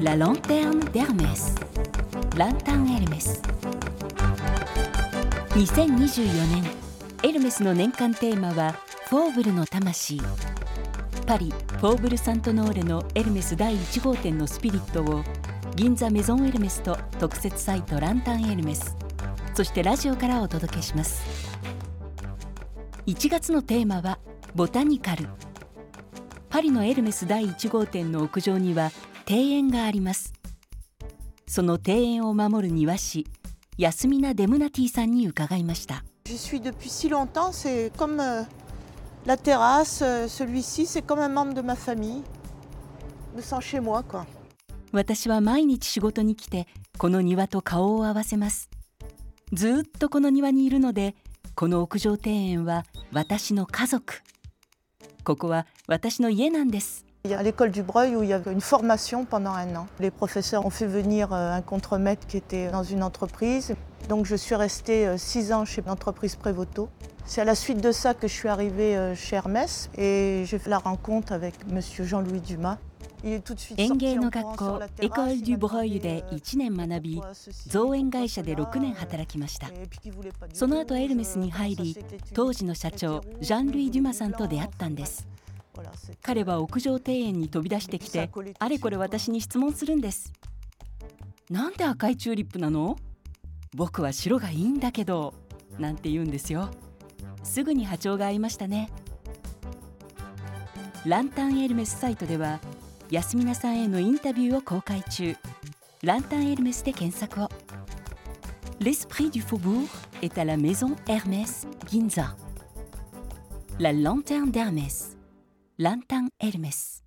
La lanterne d'Hermès. ランタンエルメス2024年。エルメスの年間テーマはフォーブルの魂。パリフォーブル・サントノーレのエルメス第1号店のスピリットを銀座メゾンエルメスと特設サイトランタンエルメス。そしてラジオからお届けします。1月のテーマはボタニカル。パリのエルメス第1号店の屋上には庭園があります。その庭園を守る庭師ヤスミ・デムナティさんに伺いました。私は毎日仕事に来てこの庭と顔を合わせます。ずっとこの庭にいるのでこの屋上庭園は私の家族。ここは私の家なんです Il y a l'école du Breuil où il y avait une formation pendant un an. Les professeurs ont fait venir euh, un contremaître qui était dans une entreprise. Donc je suis restée euh, six ans chez l'entreprise Prévoto. C'est à la suite de ça que je arrivée chez Hermès et j'ai fait la rencontre avec M. Jean-Louis Dumas. 園芸の学校エコール・デュ・ブロイユで1年学び造園会社で6年働きました。その後エルメスに入り当時の社長ジャン・ルイ・デュマさんと出会ったんです。彼は屋上庭園に飛び出してきてあれこれ私に質問するんです「なんで赤いチューリップなの？僕は白がいいんだけど」なんて言うんですよ。すぐに波長が合いましたね。ランタンエルメスサイトでは安みなさんへのインタビューを公開中。ランタンエルメスで検索を。L'esprit du faubourg est à la maison Hermès Ginza. La lanterne d'Hermès. ランタンエルメス